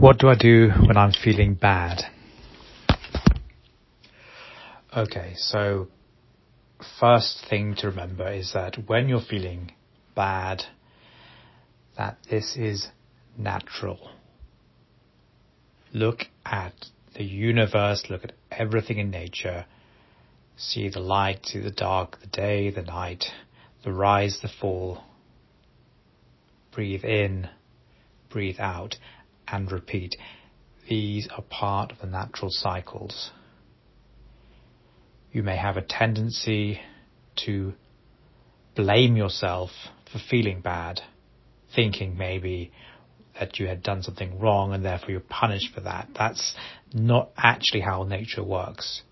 What do I do when I'm feeling bad? Okay, so first thing to remember is that when you're feeling bad, that this is natural. Look at the universe, look at everything in nature, see the light, see the dark, the day, the night, the rise, the fall. Breathe in, breathe out, and repeat. These are part of the natural cycles. You may have a tendency to blame yourself for feeling bad, thinking maybe that you had done something wrong and therefore you're punished for that. That's not actually how nature works.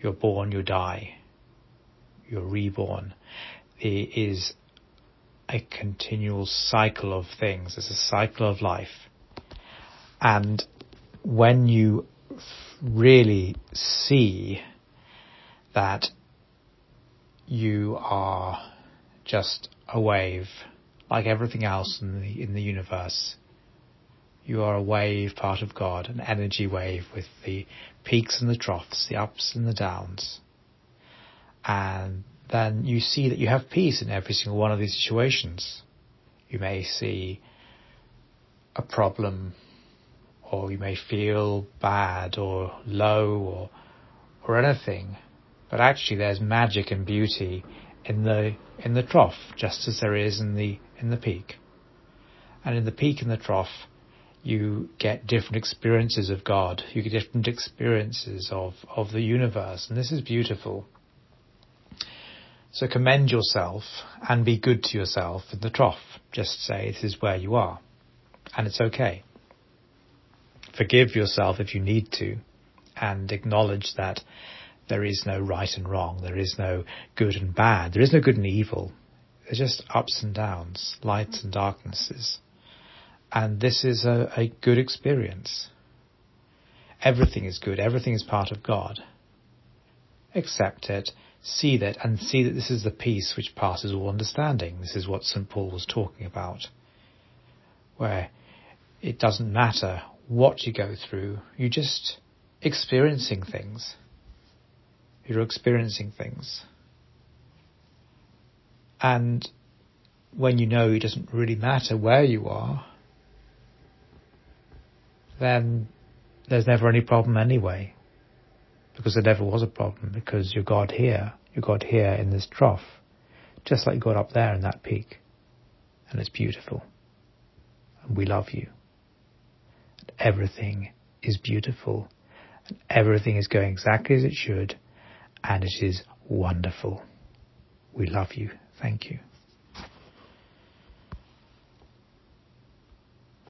You're born, you die. You're reborn. It is a continual cycle of things. It's a cycle of life. And when you really see that you are just a wave, like everything else in the, in the universe, you are a wave, part of God, an energy wave with the peaks and the troughs, the ups and the downs. And then you see that you have peace in every single one of these situations. You may see a problem or you may feel bad or low or or anything. But actually there's magic and beauty in the in the trough, just as there is in the in the peak. And in the peak and the trough, you get different experiences of God. You get different experiences of, of the universe. And this is beautiful. So commend yourself and be good to yourself in the trough. Just say this is where you are. And it's okay. Forgive yourself if you need to and acknowledge that there is no right and wrong. There is no good and bad. There is no good and evil. There's just ups and downs, lights and darknesses. And this is a, a good experience. Everything is good. Everything is part of God. Accept it, see that, and see that this is the peace which passes all understanding. This is what St. Paul was talking about. Where it doesn't matter what you go through. You're just experiencing things. You're experiencing things. And when you know it doesn't really matter where you are, then there's never any problem anyway. Because there never was a problem, because you're God here. You're God here in this trough. Just like God up there in that peak. And it's beautiful. And we love you everything is beautiful and everything is going exactly as it should and it is wonderful. We love you. Thank you.